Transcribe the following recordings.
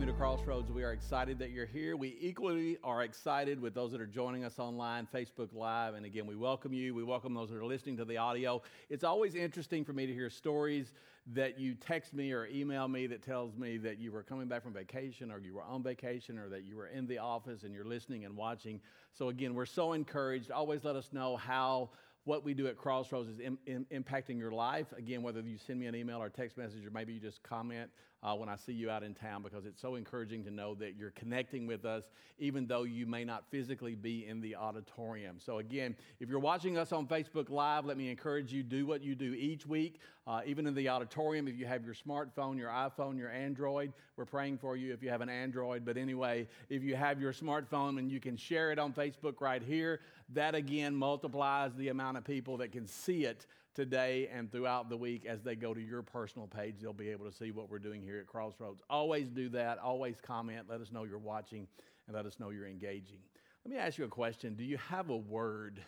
Welcome to Crossroads. We are excited that you're here. We equally are excited with those that are joining us online, Facebook Live. And again, we welcome you. We welcome those that are listening to the audio. It's always interesting for me to hear stories that you text me or email me that tells me that you were coming back from vacation or you were on vacation or that you were in the office and you're listening and watching. So again, we're so encouraged. Always let us know how what we do at Crossroads is in, in, impacting your life. Again, whether you send me an email or text message, or maybe you just comment uh, when I see you out in town, because it's so encouraging to know that you're connecting with us, even though you may not physically be in the auditorium. So, again, if you're watching us on Facebook Live, let me encourage you do what you do each week, uh, even in the auditorium. If you have your smartphone, your iPhone, your Android, we're praying for you if you have an Android. But anyway, if you have your smartphone and you can share it on Facebook right here, that again multiplies the amount of people that can see it today and throughout the week as they go to your personal page. They'll be able to see what we're doing here at Crossroads. Always do that. Always comment. Let us know you're watching and let us know you're engaging. Let me ask you a question Do you have a word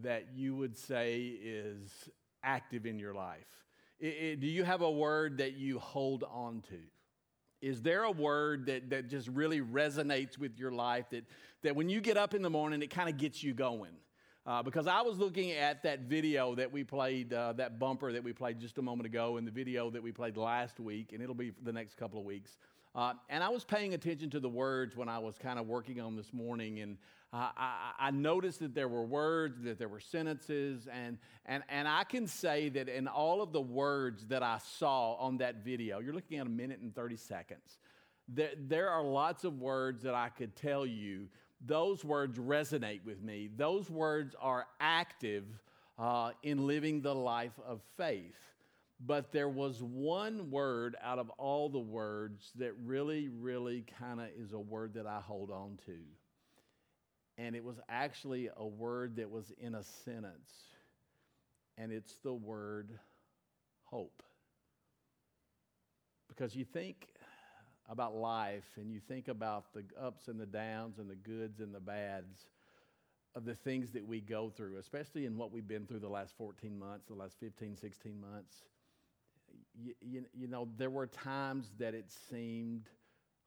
that you would say is active in your life? It, it, do you have a word that you hold on to? Is there a word that, that just really resonates with your life that, that when you get up in the morning, it kind of gets you going? Uh, because I was looking at that video that we played, uh, that bumper that we played just a moment ago, and the video that we played last week, and it'll be the next couple of weeks. Uh, and I was paying attention to the words when I was kind of working on this morning, and I, I, noticed that there were words, that there were sentences, and, and, and I can say that in all of the words that I saw on that video, you're looking at a minute and 30 seconds, there, there are lots of words that I could tell you those words resonate with me. Those words are active uh, in living the life of faith. But there was one word out of all the words that really, really kind of is a word that I hold on to. And it was actually a word that was in a sentence. And it's the word hope. Because you think about life and you think about the ups and the downs and the goods and the bads of the things that we go through, especially in what we've been through the last 14 months, the last 15, 16 months, you, you, you know, there were times that it seemed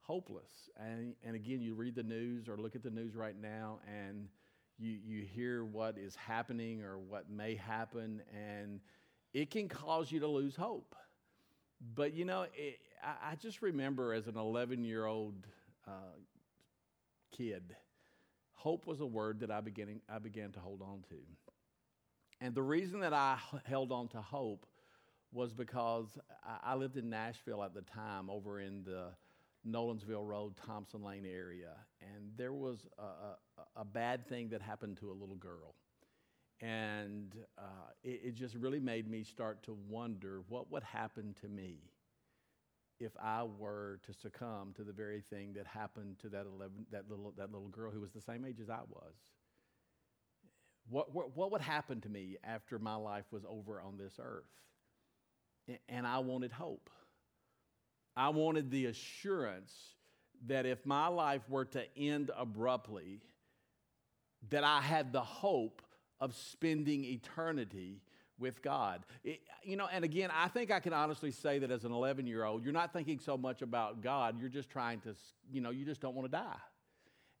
hopeless. And, and again, you read the news or look at the news right now and you, you hear what is happening or what may happen, and it can cause you to lose hope. But you know, it, I, I, just remember as an 11 year old uh, kid, hope was a word that I began, I began to hold on to. And the reason that I held on to hope was because I, lived in Nashville at the time, over in the Nolensville Road, Thompson Lane area. And there was a, a, a bad thing that happened to a little girl. And uh, it, it just really made me start to wonder what would happen to me if I were to succumb to the very thing that happened to that, 11, that, little, that little girl who was the same age as I was. What, what, what would happen to me after my life was over on this earth? And I wanted hope. I wanted the assurance that if my life were to end abruptly, that I had the hope of spending eternity with God. It, you know, and again, I think I can honestly say that as an 11 year old, you're not thinking so much about God, you're just trying to, you know, you just don't want to die.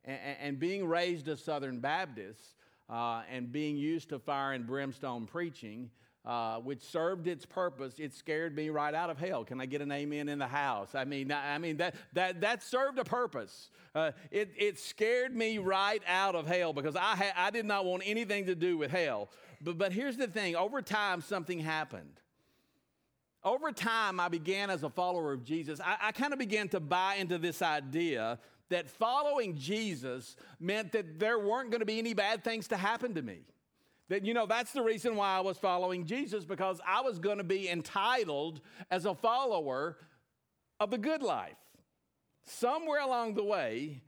And, and being raised a Southern Baptist uh, and being used to fire and brimstone preaching, uh, which served its purpose. It scared me right out of hell. Can I get an amen in the house? I mean, I mean that that that served a purpose. Uh, it it scared me right out of hell because I ha- I did not want anything to do with hell. But but here's the thing: over time, something happened. Over time, I began as a follower of Jesus. I, I kind of began to buy into this idea that following Jesus meant that there weren't going to be any bad things to happen to me. That, you know, that's the reason why I was following Jesus because I was going to be entitled as a follower of the good life. Somewhere along the way,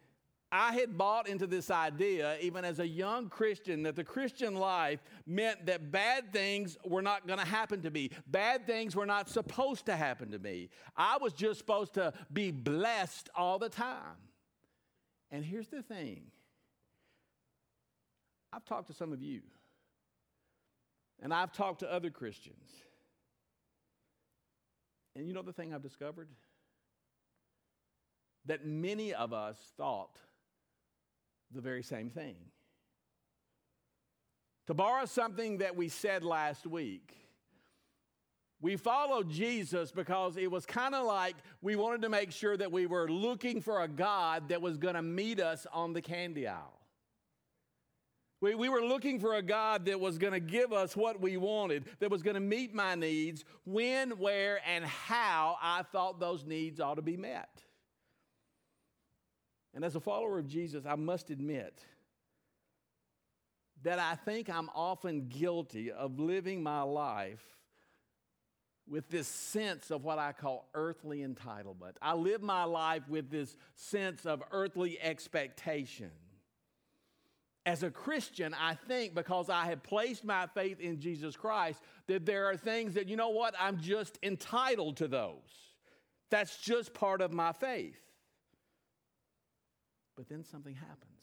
I had bought into this idea, even as a young Christian, that the Christian life meant that bad things were not going to happen to me. Bad things were not supposed to happen to me. I was just supposed to be blessed all the time. And here's the thing I've talked to some of you. And I've talked to other Christians. And you know the thing I've discovered? that many of us thought the very same thing. To borrow something that we said last week, we followed Jesus because it was kind of like we wanted to make sure that we were looking for a God that was going to meet us on the candy aisle. We, we were looking for a God that was going to give us what we wanted, that was going to meet my needs when, where, and how I thought those needs ought to be met. And as a follower of Jesus, I must admit that I think I'm often guilty of living my life with this sense of what I call earthly entitlement. I live my life with this sense of earthly expectation. As a Christian, I think because I have placed my faith in Jesus Christ, that there are things that, you know what, I'm just entitled to those. That's just part of my faith. But then something happens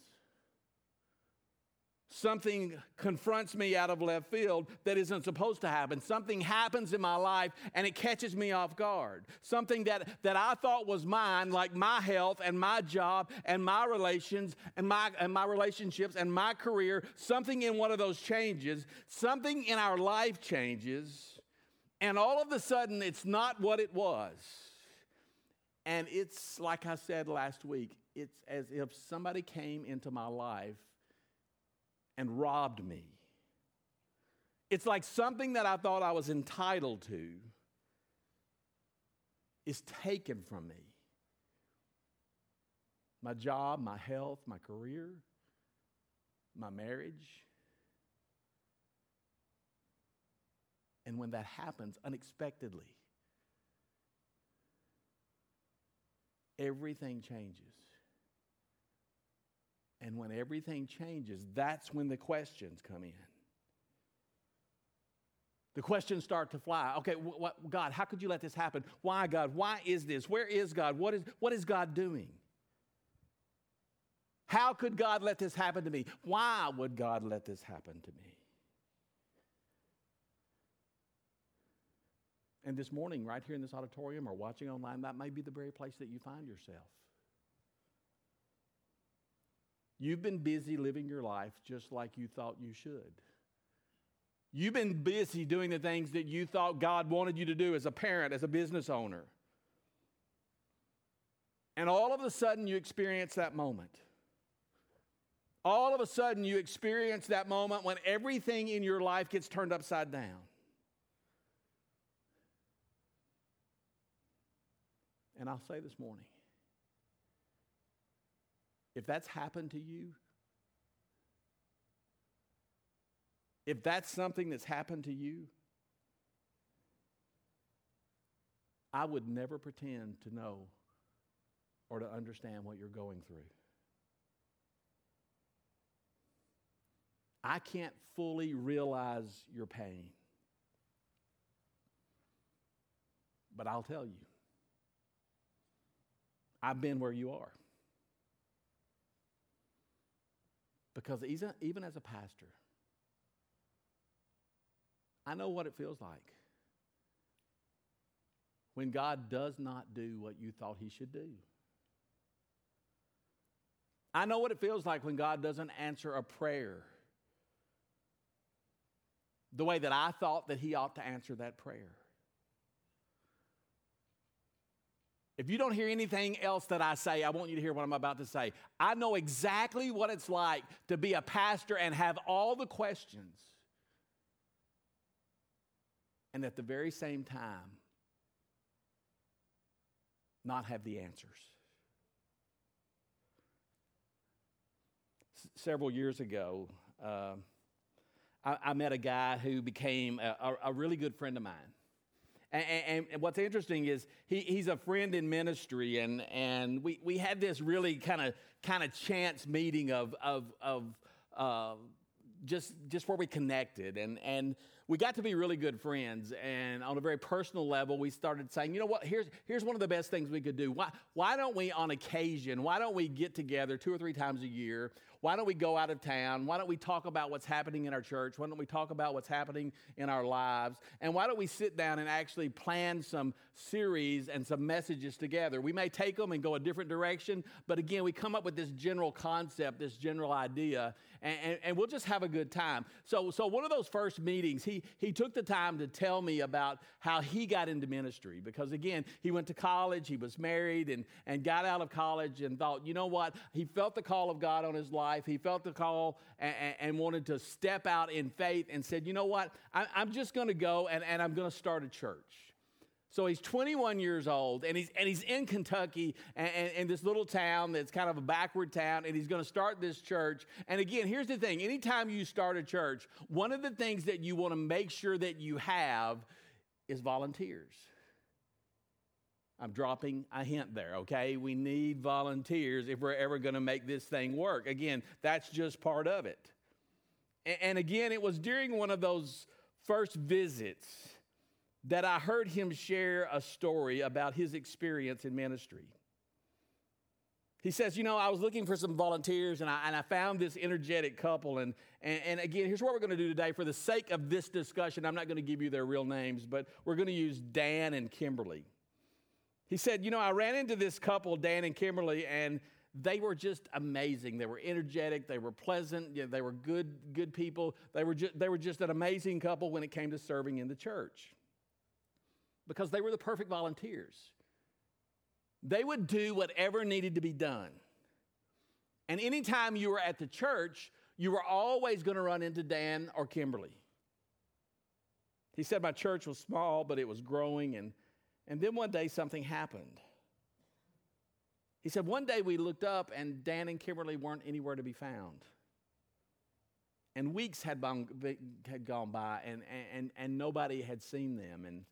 something confronts me out of left field that isn't supposed to happen. Something happens in my life and it catches me off guard. Something that, that I thought was mine, like my health and my job and my relations and my, and my relationships and my career, something in one of those changes, something in our life changes, and all of a sudden it's not what it was. And it's like I said last week, it's as if somebody came into my life and robbed me. It's like something that I thought I was entitled to is taken from me. My job, my health, my career, my marriage. And when that happens unexpectedly, everything changes. And when everything changes, that's when the questions come in. The questions start to fly. Okay, what, God, how could you let this happen? Why, God? Why is this? Where is God? What is, what is God doing? How could God let this happen to me? Why would God let this happen to me? And this morning, right here in this auditorium or watching online, that may be the very place that you find yourself. You've been busy living your life just like you thought you should. You've been busy doing the things that you thought God wanted you to do as a parent, as a business owner. And all of a sudden, you experience that moment. All of a sudden, you experience that moment when everything in your life gets turned upside down. And I'll say this morning if that's happened to you, if that's something that's happened to you, I would never pretend to know or to understand what you're going through. I can't fully realize your pain. But I'll tell you, I've been where you are. Because even as a pastor, I know what it feels like when God does not do what you thought He should do. I know what it feels like when God doesn't answer a prayer the way that I thought that He ought to answer that prayer. If you don't hear anything else that I say, I want you to hear what I'm about to say. I know exactly what it's like to be a pastor and have all the questions, and at the very same time, not have the answers. S- several years ago, uh, I-, I, met a guy who became a, a, a really good friend of mine. And, and, what's interesting is he, he's a friend in ministry, and, and we, we had this really kind of kind of chance meeting of, of, of uh, just, just where we connected. And, and we got to be really good friends. And on a very personal level, we started saying, you know what, here's, here's one of the best things we could do. Why, why don't we, on occasion, why don't we get together two or three times a year? Why don't we go out of town? Why don't we talk about what's happening in our church? Why don't we talk about what's happening in our lives? And why don't we sit down and actually plan some series and some messages together? We may take them and go a different direction, but again, we come up with this general concept, this general idea, and, and, and we'll just have a good time. So, so one of those first meetings, he, he took the time to tell me about how he got into ministry because, again, he went to college, he was married, and, and got out of college and thought, you know what? He felt the call of God on his life. He felt the call and, and wanted to step out in faith and said, you know what? I, I'm just going to go and, and I'm going to start a church. So he's 21 years old, and he's, and he's in Kentucky, and, and, and this little town that's kind of a backward town, and he's going to start this church. And again, here's the thing anytime you start a church, one of the things that you want to make sure that you have is volunteers. I'm dropping a hint there, okay? We need volunteers if we're ever going to make this thing work. Again, that's just part of it. And, again, it was during one of those first visits that I heard him share a story about his experience in ministry. He says, You know, I was looking for some volunteers and I, and I found this energetic couple. And, and, and again, here's what we're going to do today. For the sake of this discussion, I'm not going to give you their real names, but we're going to use Dan and Kimberly. He said, You know, I ran into this couple, Dan and Kimberly, and they were just amazing. They were energetic, they were pleasant, you know, they were good, good people. They were, ju- they were just an amazing couple when it came to serving in the church because they were the perfect volunteers. They would do whatever needed to be done. And anytime you were at the church, you were always going to run into Dan or Kimberly. He said, My church was small, but it was growing. And, and then one day something happened. He said, One day we looked up and Dan and Kimberly weren't anywhere to be found. And weeks had, gone, had gone by and, and, and nobody had seen them. And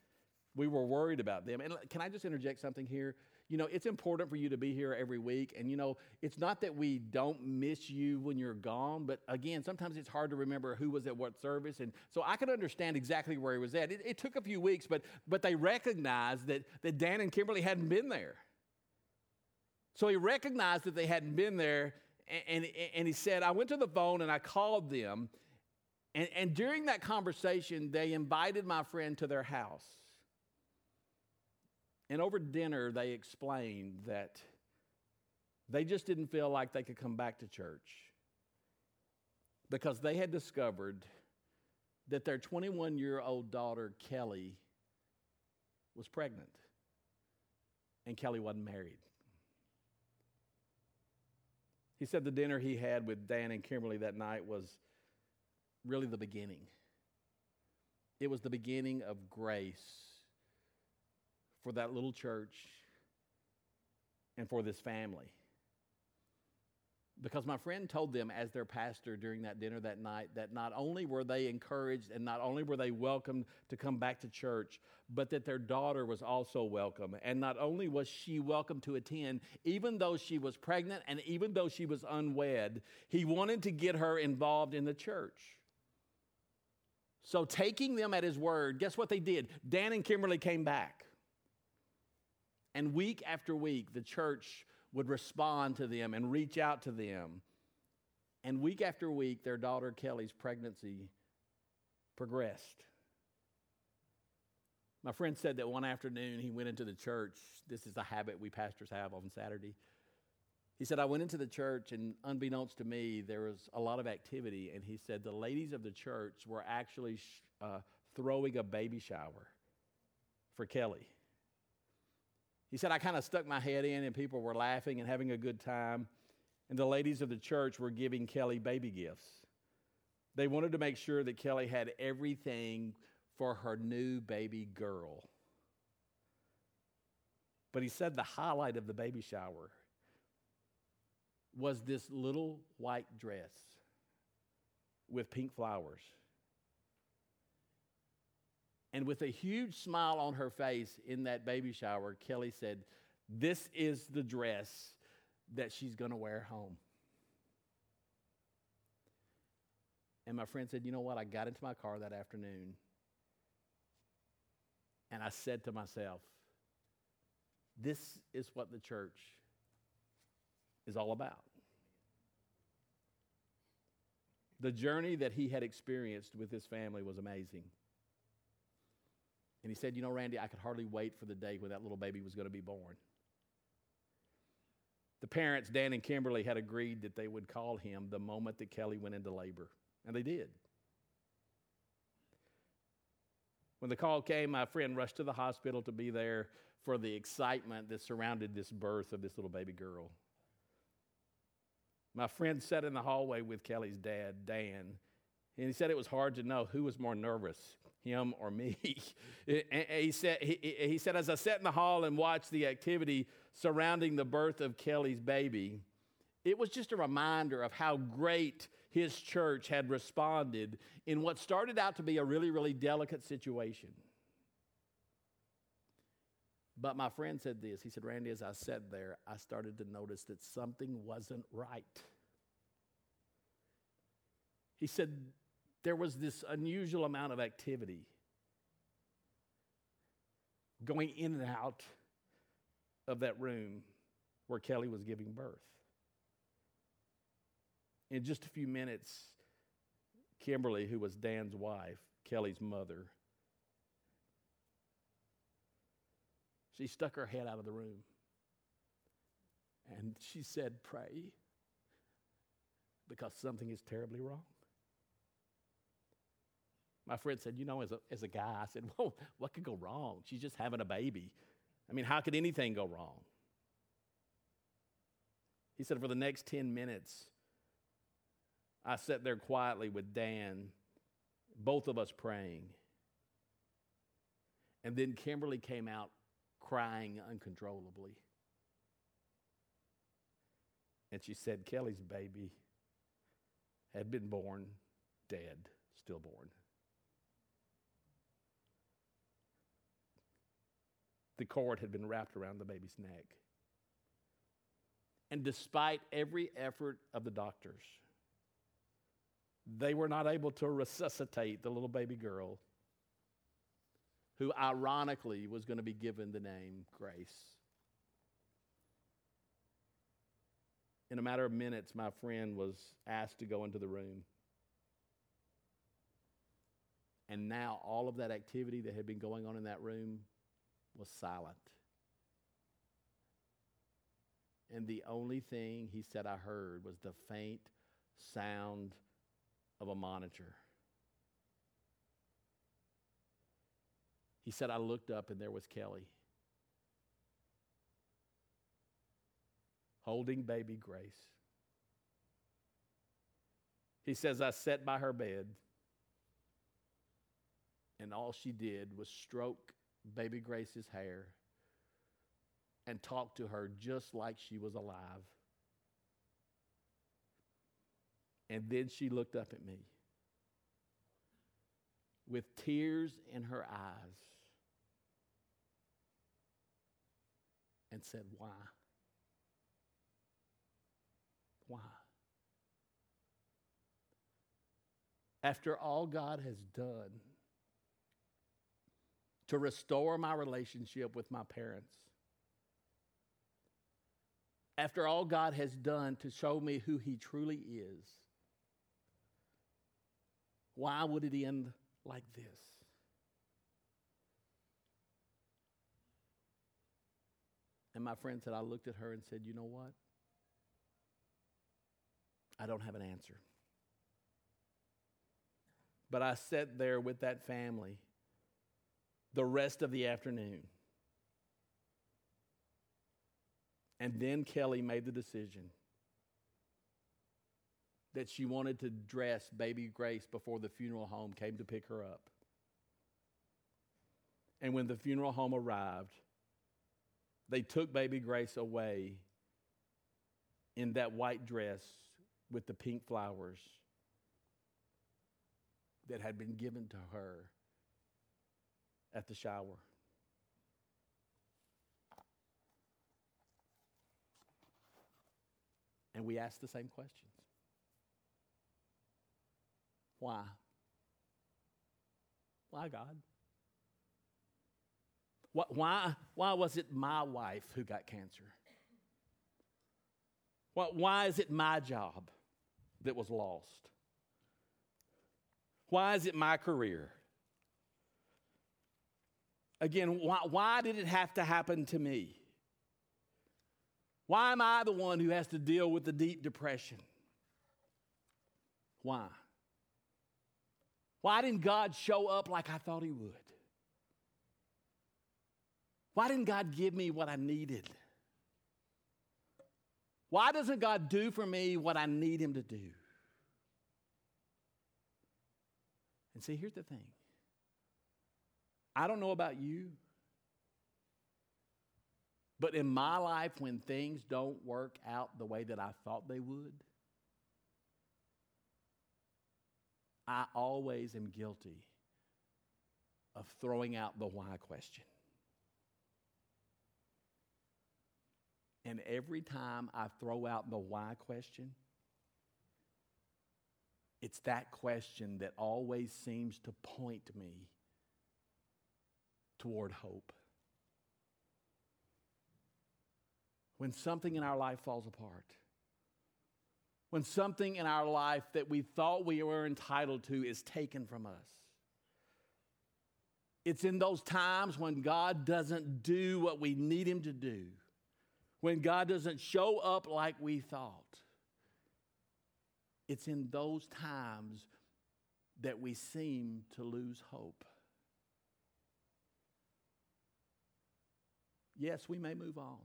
we were worried about them. And can I just interject something here? You know, it's important for you to be here every week. And, you know, it's not that we don't miss you when you're gone, but again, sometimes it's hard to remember who was at what service. And so I can understand exactly where he was at. It, it took a few weeks, but, but they recognized that, that Dan and Kimberly hadn't been there. So he recognized that they hadn't been there. And, and, and he said, I went to the phone and I called them. And, and during that conversation, they invited my friend to their house. And over dinner, they explained that they just didn't feel like they could come back to church because they had discovered that their 21 year old daughter, Kelly, was pregnant. And Kelly wasn't married. He said the dinner he had with Dan and Kimberly that night was really the beginning. It was the beginning of grace for that little church and for this family. Because my friend told them, as their pastor during that dinner that night, that not only were they encouraged and not only were they welcomed to come back to church, but that their daughter was also welcome. And not only was she welcome to attend, even though she was pregnant and even though she was unwed, he wanted to get her involved in the church. So, taking them at his word, guess what they did? Dan and Kimberly came back. And week after week, the church would respond to them and reach out to them. And week after week, their daughter Kelly's pregnancy progressed. My friend said that one afternoon he went into the church. This is a habit we pastors have on Saturday. He said, I went into the church, and unbeknownst to me, there was a lot of activity. And he said, the ladies of the church were actually uh, throwing a baby shower for Kelly. He said, I kind of stuck my head in and people were laughing and having a good time. And the ladies of the church were giving Kelly baby gifts. They wanted to make sure that Kelly had everything for her new baby girl. But he said the highlight of the baby shower was this little white dress with pink flowers. And with a huge smile on her face in that baby shower, Kelly said, This is the dress that she's going to wear home. And my friend said, You know what? I got into my car that afternoon and I said to myself, This is what the church is all about. The journey that he had experienced with his family was amazing. And he said, You know, Randy, I could hardly wait for the day when that little baby was going to be born. The parents, Dan and Kimberly, had agreed that they would call him the moment that Kelly went into labor, and they did. When the call came, my friend rushed to the hospital to be there for the excitement that surrounded this birth of this little baby girl. My friend sat in the hallway with Kelly's dad, Dan, and he said it was hard to know who was more nervous, him or me. he, said, he, he said, as I sat in the hall and watched the activity surrounding the birth of Kelly's baby, it was just a reminder of how great his church had responded in what started out to be a really, really delicate situation. But my friend said this. He said, Randy, as I sat there, I started to notice that something wasn't right. He said, there was this unusual amount of activity going in and out of that room where Kelly was giving birth. In just a few minutes, Kimberly, who was Dan's wife, Kelly's mother, she stuck her head out of the room and she said, Pray, because something is terribly wrong. My friend said, You know, as a, as a guy, I said, Well, what could go wrong? She's just having a baby. I mean, how could anything go wrong? He said, For the next 10 minutes, I sat there quietly with Dan, both of us praying. And then Kimberly came out crying uncontrollably. And she said, Kelly's baby had been born dead, stillborn. The cord had been wrapped around the baby's neck. And despite every effort of the doctors, they were not able to resuscitate the little baby girl who ironically was going to be given the name Grace. In a matter of minutes, my friend was asked to go into the room. And now all of that activity that had been going on in that room was silent. And the only thing he said I heard was the faint sound of a monitor. He said, I looked up and there was Kelly holding baby Grace. He says, I sat by her bed and all she did was stroke baby Grace's hair and talk to her just like she was alive. And then she looked up at me with tears in her eyes and said, Why? Why? After all God has done, to restore my relationship with my parents. After all God has done to show me who He truly is, why would it end like this? And my friend said, I looked at her and said, You know what? I don't have an answer. But I sat there with that family the rest of the afternoon. And then Kelly made the decision that she wanted to dress baby Grace before the funeral home came to pick her up. And when the funeral home arrived, they took baby Grace away in that white dress with the pink flowers that had been given to her at the shower. And we ask the same questions. Why? Why, God? Why, why was it my wife who got cancer? Why is it my job that was lost? Why is it my career? Again, why, why did it have to happen to me? Why am I the one who has to deal with the deep depression? Why? Why didn't God show up like I thought He would? Why didn't God give me what I needed? Why doesn't God do for me what I need Him to do? And see, here's the thing I don't know about you, but in my life, when things don't work out the way that I thought they would, I always am guilty of throwing out the why question. And every time I throw out the why question, it's that question that always seems to point me toward hope. When something in our life falls apart, when something in our life that we thought we were entitled to is taken from us. It's in those times when God doesn't do what we need Him to do, when God doesn't show up like we thought. It's in those times that we seem to lose hope. Yes, we may move on.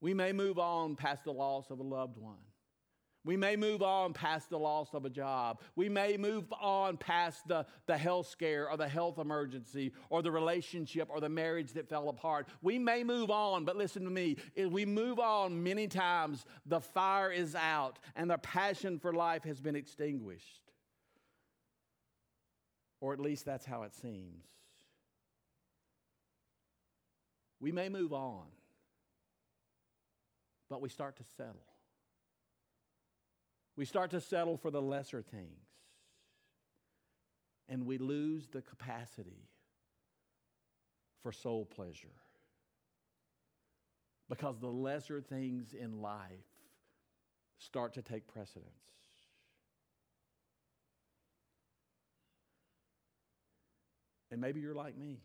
We may move on past the loss of a loved one. We may move on past the loss of a job. We may move on past the, the health scare or the health emergency or the relationship or the marriage that fell apart. We may move on, but listen to me. If we move on many times, the fire is out and the passion for life has been extinguished. Or at least that's how it seems. We may move on but we start to settle. We start to settle for the lesser things. And we lose the capacity for soul pleasure. Because the lesser things in life start to take precedence. And maybe you're like me.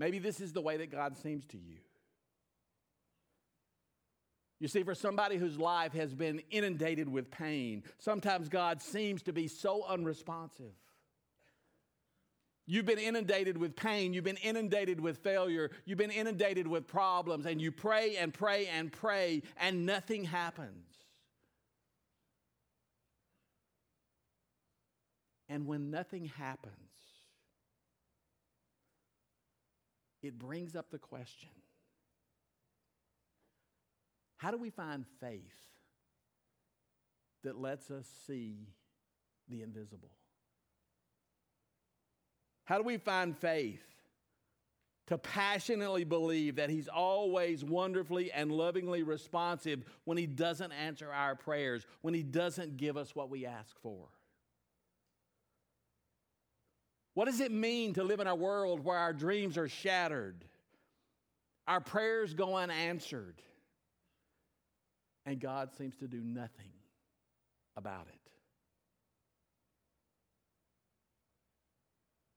Maybe this is the way that God seems to you. You see, for somebody whose life has been inundated with pain, sometimes God seems to be so unresponsive. You've been inundated with pain, you've been inundated with failure, you've been inundated with problems, and you pray and pray and pray, and nothing happens. And when nothing happens, it brings up the question how do we find faith that lets us see the invisible? How do we find faith to passionately believe that He's always wonderfully and lovingly responsive when He doesn't answer our prayers, when He doesn't give us what we ask for? What does it mean to live in a world where our dreams are shattered, our prayers go unanswered, and God seems to do nothing about it?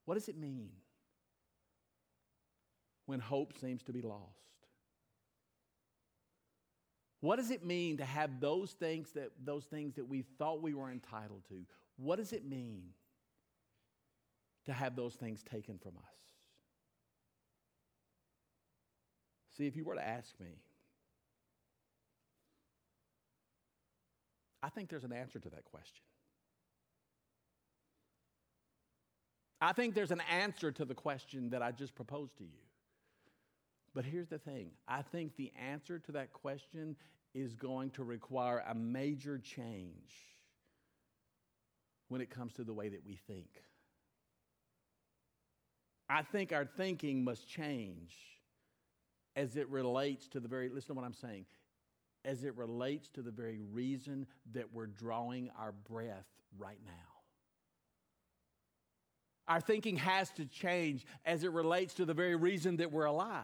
What does it mean when hope seems to be lost? What does it mean to have those things that those things that we thought we were entitled to? What does it mean to have those things taken from us. See, if you were to ask me, I think there's an answer to that question. I think there's an answer to the question that I just proposed to you. But here's the thing I think the answer to that question is going to require a major change when it comes to the way that we think. I think our thinking must change as it relates to the very, listen to what I'm saying, as it relates to the very reason that we're drawing our breath right now. Our thinking has to change as it relates to the very reason that we're alive.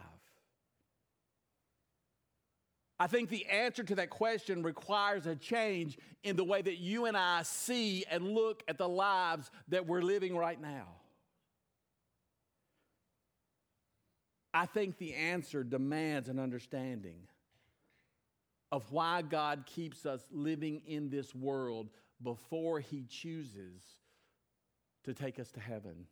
I think the answer to that question requires a change in the way that you and I see and look at the lives that we're living right now. I think the answer demands an understanding of why God keeps us living in this world before He chooses to take us to heaven.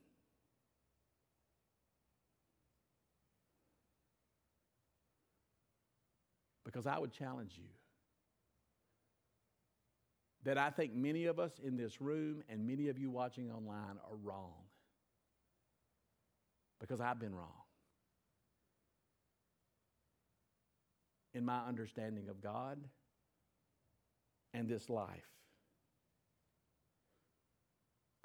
Because I would challenge you that I think many of us in this room and many of you watching online are wrong. Because I've been wrong. In my understanding of God and this life.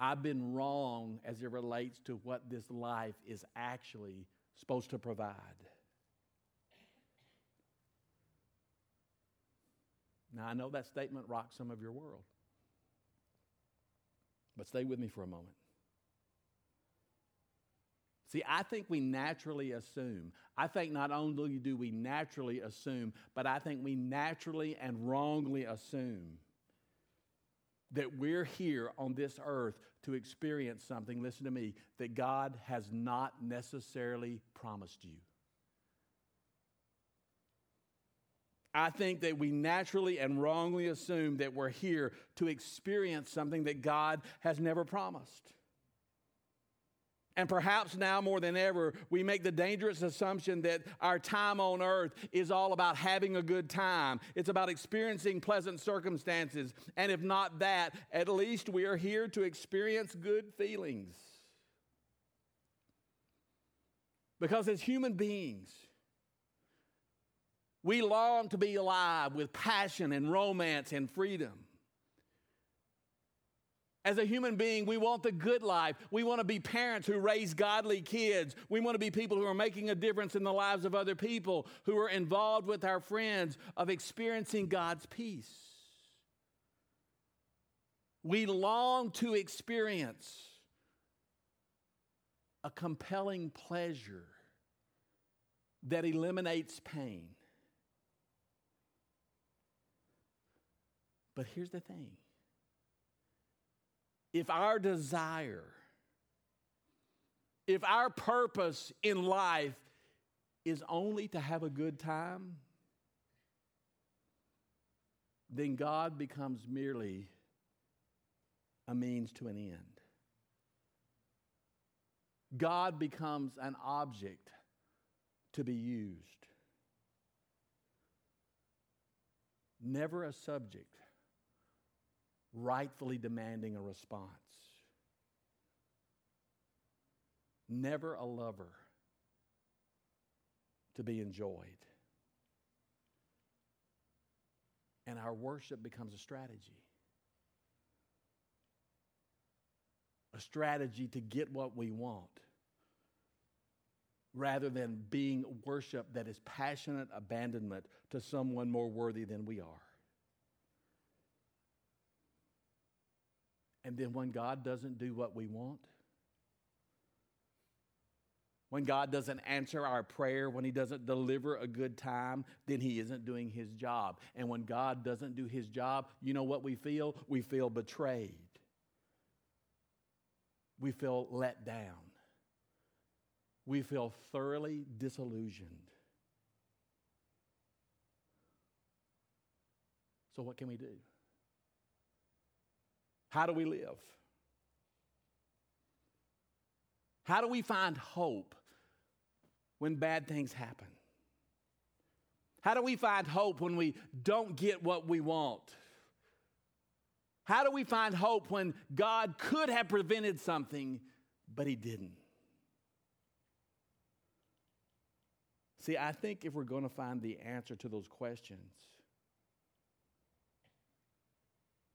I've been wrong as it relates to what this life is actually supposed to provide. Now, I know that statement rocks some of your world, but stay with me for a moment. See, I think we naturally assume, I think not only do we naturally assume, but I think we naturally and wrongly assume that we're here on this earth to experience something, listen to me, that God has not necessarily promised you. I think that we naturally and wrongly assume that we're here to experience something that God has never promised. And perhaps now more than ever, we make the dangerous assumption that our time on earth is all about having a good time. It's about experiencing pleasant circumstances. And if not that, at least we are here to experience good feelings. Because as human beings, we long to be alive with passion and romance and freedom. As a human being, we want the good life. We want to be parents who raise godly kids. We want to be people who are making a difference in the lives of other people, who are involved with our friends, of experiencing God's peace. We long to experience a compelling pleasure that eliminates pain. But here's the thing if our desire, if our purpose in life is only to have a good time, then God becomes merely a means to an end. God becomes an object to be used, never a subject rightfully demanding a response. Never a lover to be enjoyed. And our worship becomes a strategy. A strategy to get what we want rather than being worship that is passionate abandonment to someone more worthy than we are. And then when God doesn't do what we want, when God doesn't answer our prayer, when He doesn't deliver a good time, then He isn't doing His job. And when God doesn't do His job, you know what we feel? We feel betrayed. We feel let down. We feel thoroughly disillusioned. So, what can we do? How do we live? How do we find hope when bad things happen? How do we find hope when we don't get what we want? How do we find hope when God could have prevented something, but He didn't? See, I think if we're going to find the answer to those questions,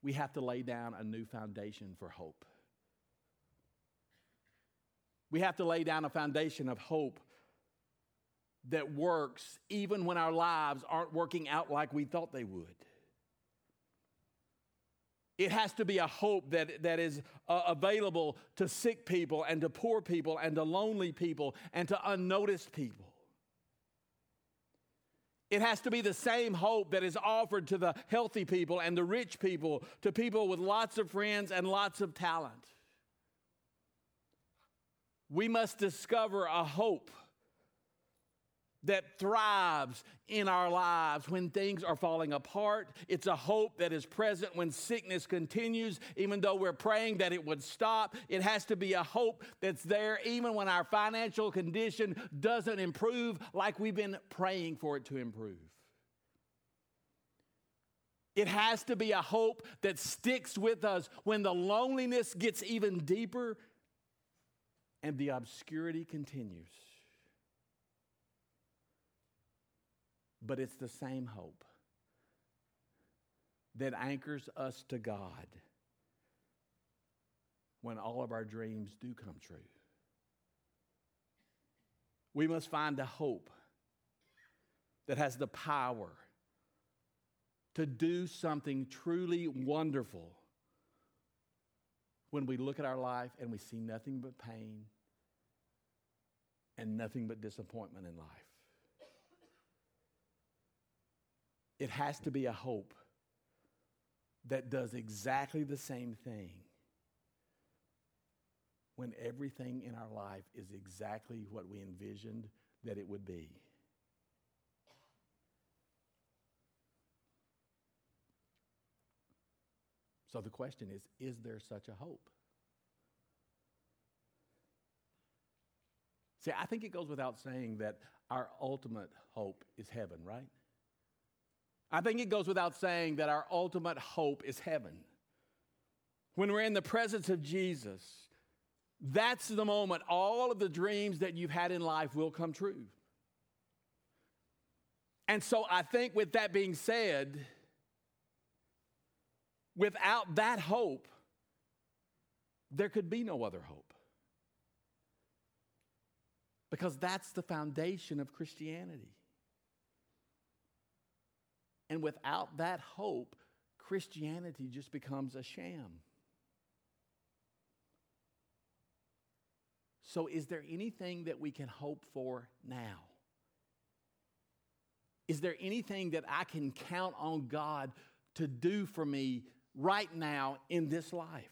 we have to lay down a new foundation for hope. We have to lay down a foundation of hope that works even when our lives aren't working out like we thought they would. It has to be a hope that, that is uh, available to sick people and to poor people and to lonely people and to unnoticed people. It has to be the same hope that is offered to the healthy people and the rich people, to people with lots of friends and lots of talent. We must discover a hope that thrives in our lives when things are falling apart. It's a hope that is present when sickness continues, even though we're praying that it would stop. It has to be a hope that's there even when our financial condition doesn't improve like we've been praying for it to improve. It has to be a hope that sticks with us when the loneliness gets even deeper and the obscurity continues. But it's the same hope that anchors us to God when all of our dreams do come true. We must find a hope that has the power to do something truly wonderful when we look at our life and we see nothing but pain and nothing but disappointment in life. It has to be a hope that does exactly the same thing when everything in our life is exactly what we envisioned that it would be. So the question is is there such a hope? See, I think it goes without saying that our ultimate hope is heaven, right? I think it goes without saying that our ultimate hope is heaven. When we're in the presence of Jesus, that's the moment all of the dreams that you've had in life will come true. And so I think, with that being said, Without that hope, there could be no other hope. Because that's the foundation of Christianity. And without that hope, Christianity just becomes a sham. So, is there anything that we can hope for now? Is there anything that I can count on God to do for me right now in this life?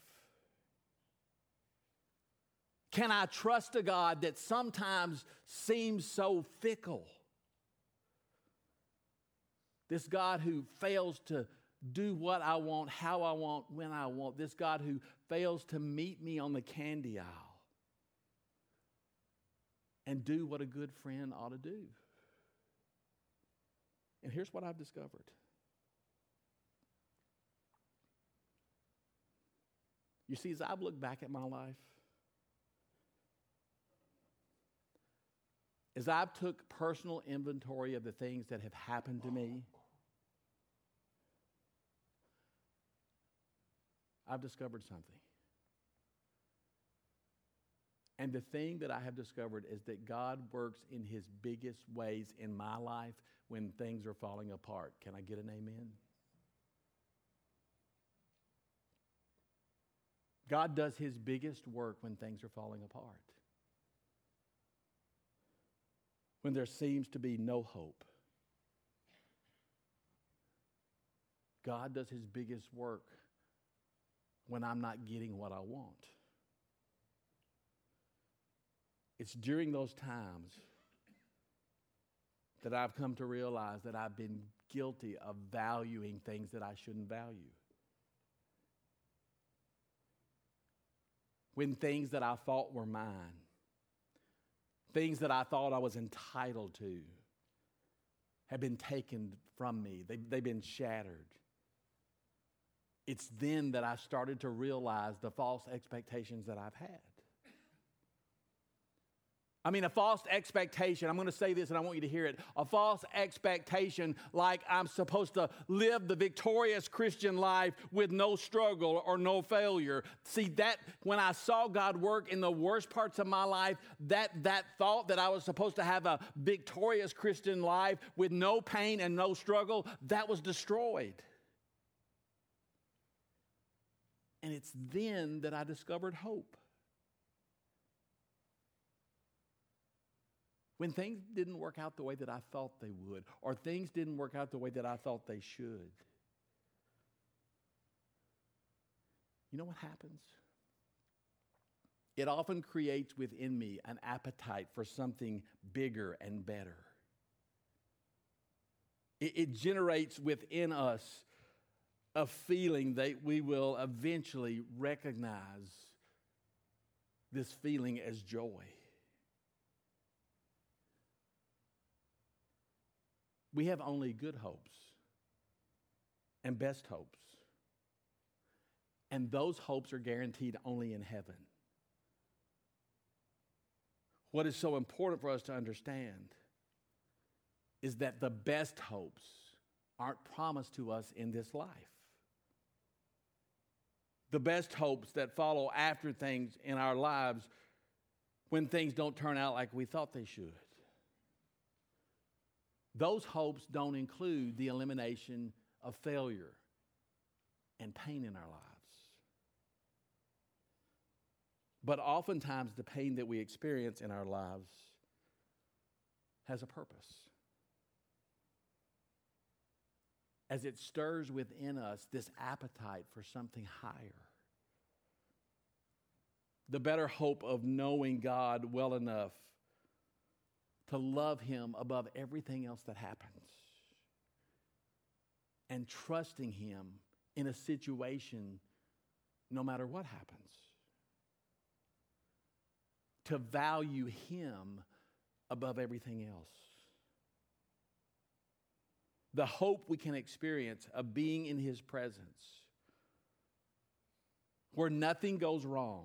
Can I trust a God that sometimes seems so fickle? This God who fails to do what I want, how I want, when I want. This God who fails to meet me on the candy aisle and do what a good friend ought to do. And here's what I've discovered You see, as I've looked back at my life, as I've took personal inventory of the things that have happened to me, I've discovered something. And the thing that I have discovered is that God works in his biggest ways in my life when things are falling apart. Can I get an amen? God does his biggest work when things are falling apart, when there seems to be no hope. God does his biggest work when I'm not getting what I want. It's during those times that I've come to realize that I've been guilty of valuing things that I shouldn't value. when things that I thought were mine, things that I thought I was entitled to, have been taken from me, they, they've been shattered. It's then that I started to realize the false expectations that I've had. I mean, a false expectation. I'm going to say this and I want you to hear it. A false expectation, like I'm supposed to live the victorious Christian life with no struggle or no failure. See, that when I saw God work in the worst parts of my life, that, that thought that I was supposed to have a victorious Christian life with no pain and no struggle, that was destroyed. And it's then that I discovered hope. when things didn't work out the way that I thought they would, or things didn't work out the way that I thought they should. You know what happens? It often creates within me an appetite for something bigger and better. It, generates within us a feeling that we will eventually recognize this feeling as joy. We have only good hopes and best hopes. And those hopes are guaranteed only in heaven. What is so important for us to understand is that the best hopes aren't promised to us in this life. The best hopes that follow after things in our lives when things don't turn out like we thought they should. Those hopes don't include the elimination of failure and pain in our lives. But oftentimes, the pain that we experience in our lives has a purpose. As it stirs within us this appetite for something higher. The better hope of knowing God well enough to love Him above everything else that happens and trusting Him in a situation no matter what happens. To value Him above everything else. The hope we can experience of being in His presence where nothing goes wrong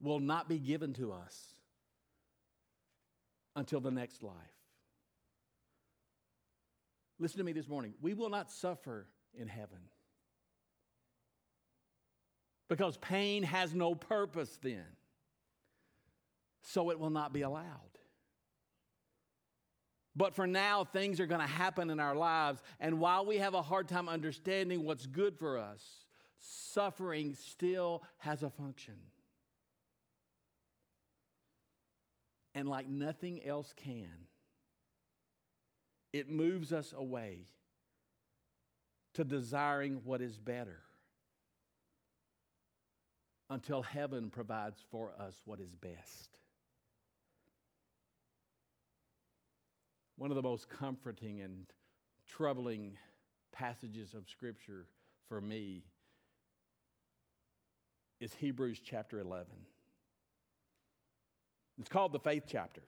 will not be given to us until the next life. Listen to me this morning. We will not suffer in heaven because pain has no purpose then. So it will not be allowed. But for now, things are going to happen in our lives. And while we have a hard time understanding what's good for us, suffering still has a function. and like nothing else can, it moves us away to desiring what is better until heaven provides for us what is best. One of the most comforting and troubling passages of Scripture for me is Hebrews chapter 11. It's called the faith chapter.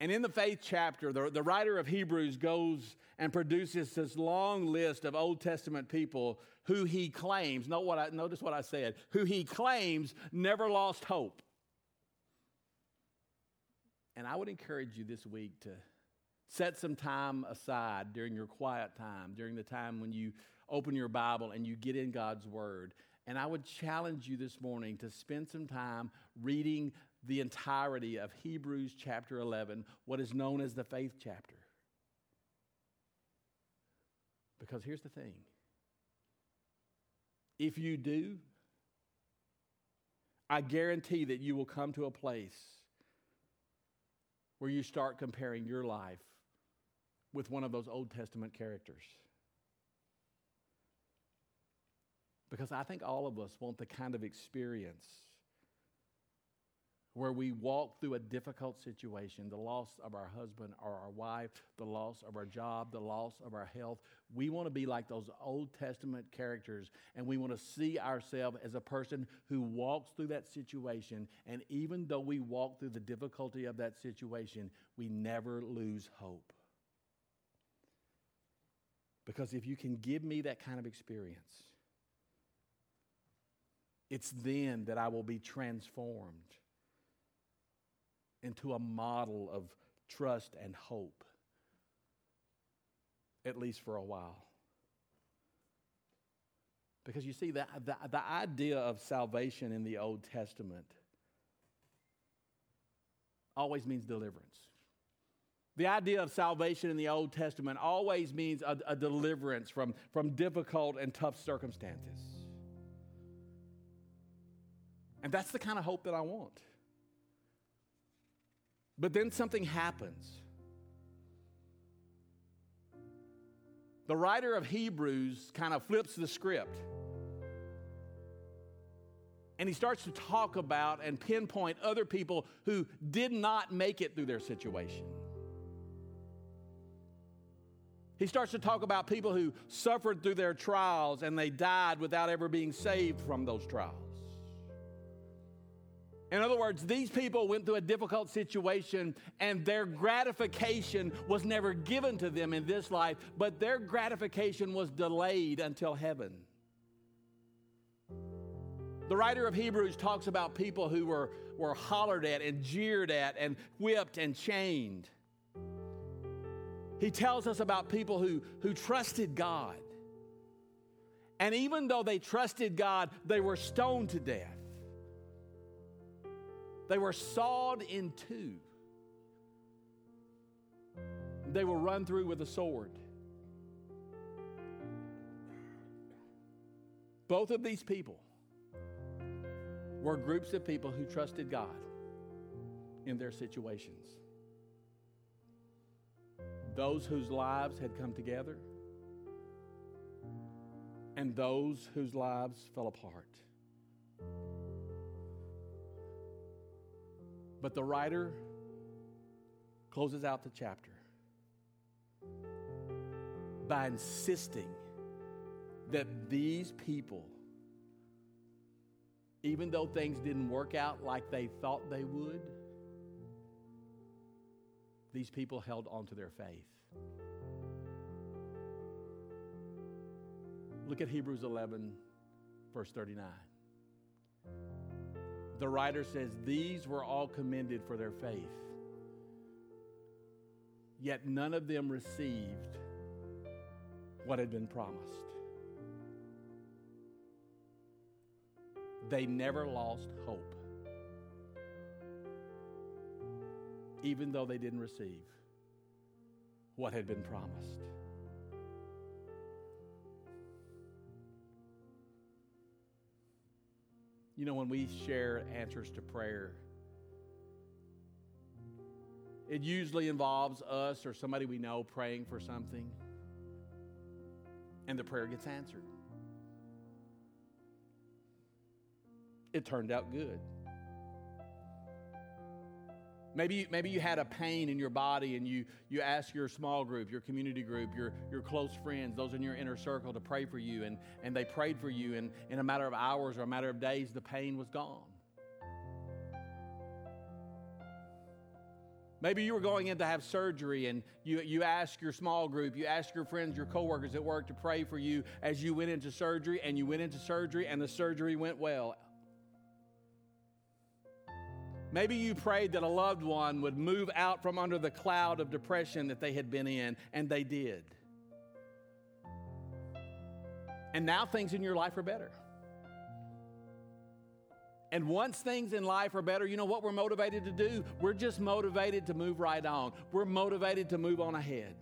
And in the faith chapter, the, the writer of Hebrews goes and produces this long list of Old Testament people who he claims, note what I, notice what I said, who he claims never lost hope. And I would encourage you this week to set some time aside during your quiet time, during the time when you open your Bible and you get in God's Word, and I would challenge you this morning to spend some time reading the entirety of Hebrews chapter 11, what is known as the faith chapter. Because here's the thing if you do, I guarantee that you will come to a place where you start comparing your life with one of those Old Testament characters. Because I think all of us want the kind of experience where we walk through a difficult situation the loss of our husband or our wife, the loss of our job, the loss of our health. We want to be like those Old Testament characters, and we want to see ourselves as a person who walks through that situation. And even though we walk through the difficulty of that situation, we never lose hope. Because if you can give me that kind of experience, it's then that I will be transformed into a model of trust and hope, at least for a while. Because you see, the, the, the idea of salvation in the Old Testament always means deliverance. The idea of salvation in the Old Testament always means a, a deliverance from, from difficult and tough circumstances. And that's the kind of hope that I want. But then something happens. The writer of Hebrews kind of flips the script. And he starts to talk about and pinpoint other people who did not make it through their situation. He starts to talk about people who suffered through their trials and they died without ever being saved from those trials. In other words, these people went through a difficult situation and their gratification was never given to them in this life, but their gratification was delayed until heaven. The writer of Hebrews talks about people who were, were hollered at and jeered at and whipped and chained. He tells us about people who, who trusted God. And even though they trusted God, they were stoned to death. They were sawed in two. They were run through with a sword. Both of these people were groups of people who trusted God in their situations those whose lives had come together and those whose lives fell apart. But the writer closes out the chapter by insisting that these people, even though things didn't work out like they thought they would, these people held on to their faith. Look at Hebrews 11, verse 39. The writer says, These were all commended for their faith, yet none of them received what had been promised. They never lost hope, even though they didn't receive what had been promised. You know, when we share answers to prayer, it usually involves us or somebody we know praying for something, and the prayer gets answered. It turned out good. Maybe, maybe you had a pain in your body and you, you asked your small group, your community group, your, your close friends, those in your inner circle to pray for you, and, and they prayed for you, and in a matter of hours or a matter of days, the pain was gone. Maybe you were going in to have surgery and you, you asked your small group, you asked your friends, your coworkers at work to pray for you as you went into surgery, and you went into surgery and the surgery went well. Maybe you prayed that a loved one would move out from under the cloud of depression that they had been in, and they did. And now things in your life are better. And once things in life are better, you know what we're motivated to do? We're just motivated to move right on. We're motivated to move on ahead.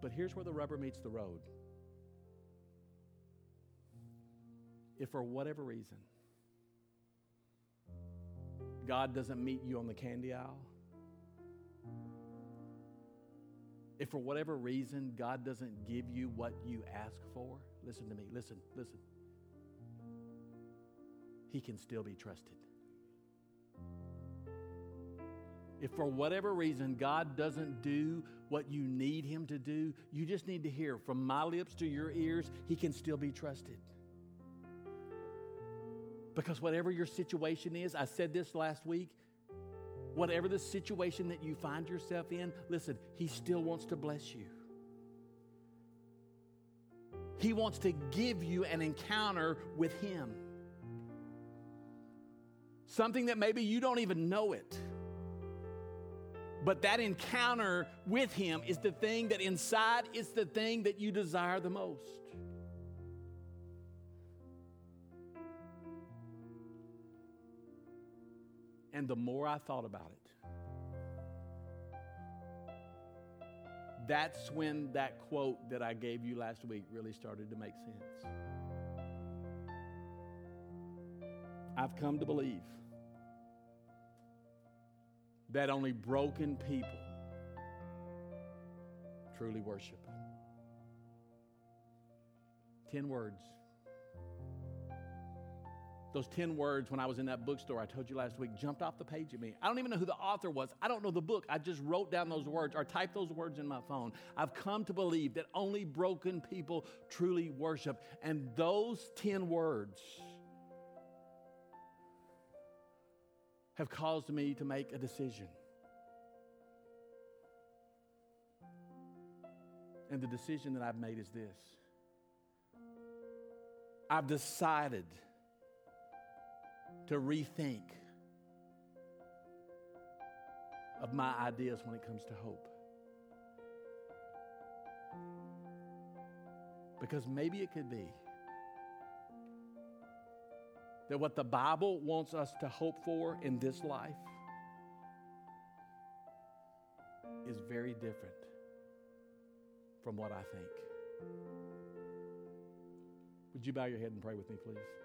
But here's where the rubber meets the road. If for whatever reason, God doesn't meet you on the candy aisle, if for whatever reason God doesn't give you what you ask for, listen to me, listen, listen. He can still be trusted. If for whatever reason God doesn't do what you need Him to do, you just need to hear from my lips to your ears, He can still be trusted. Because whatever your situation is, I said this last week, whatever the situation that you find yourself in, listen, He still wants to bless you. He wants to give you an encounter with Him. Something that maybe you don't even know it. But that encounter with Him is the thing that inside is the thing that you desire the most. And the more I thought about it, that's when that quote that I gave you last week really started to make sense. I've come to believe that only broken people truly worship. Ten words. Those 10 words when I was in that bookstore I told you last week jumped off the page at me. I don't even know who the author was. I don't know the book. I just wrote down those words or typed those words in my phone. I've come to believe that only broken people truly worship. And those 10 words have caused me to make a decision. And the decision that I've made is this I've decided to rethink of my ideas when it comes to hope. Because maybe it could be that what the Bible wants us to hope for in this life is very different from what I think. Would you bow your head and pray with me, please?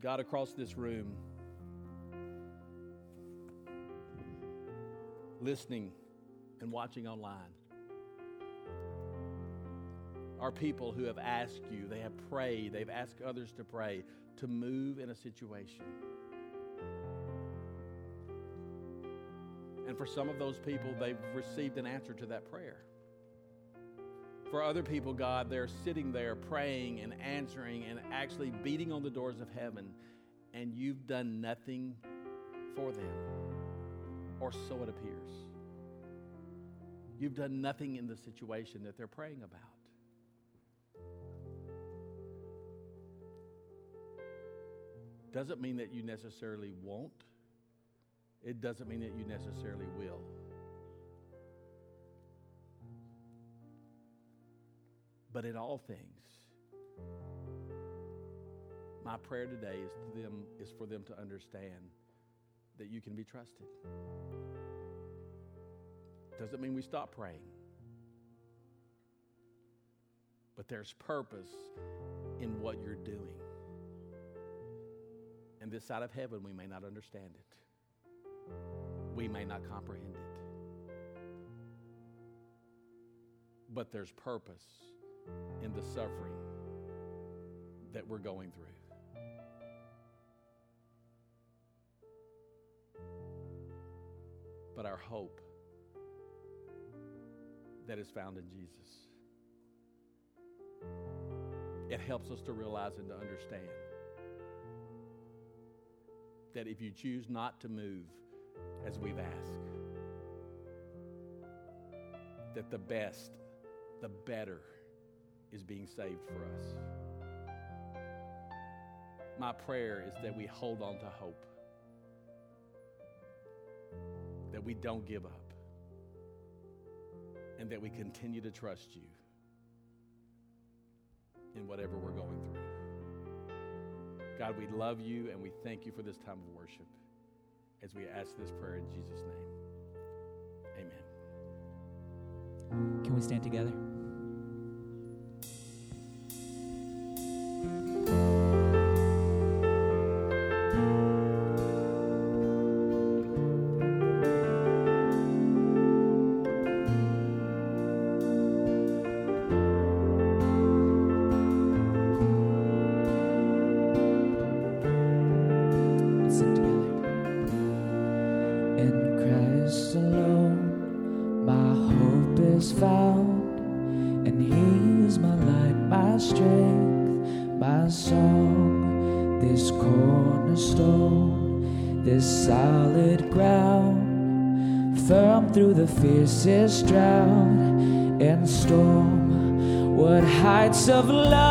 God, across this room, listening and watching online, are people who have asked you, they have prayed, they've asked others to pray to move in a situation. And for some of those people, they've received an answer to that prayer. For other people, God, they're sitting there praying and answering and actually beating on the doors of heaven, and you've done nothing for them, or so it appears. You've done nothing in the situation that they're praying about. Doesn't mean that you necessarily won't it doesn't mean that you necessarily will. But in all things, my prayer today is to them is for them to understand that you can be trusted. Doesn't mean we stop praying. But there's purpose in what you're doing. And this side of heaven, we may not understand it we may not comprehend it. But there's purpose in the suffering that we're going through. But our hope that is found in Jesus. It helps us to realize and to understand that if you choose not to move, as we've asked. That the best, the better, is being saved for us. My prayer is that we hold on to hope, that we don't give up, and that we continue to trust you in whatever we're going through. God, we love you and we thank you for this time of worship as we ask this prayer in Jesus' name. Amen. Can we stand together? Fiercest drought and storm. What heights of love,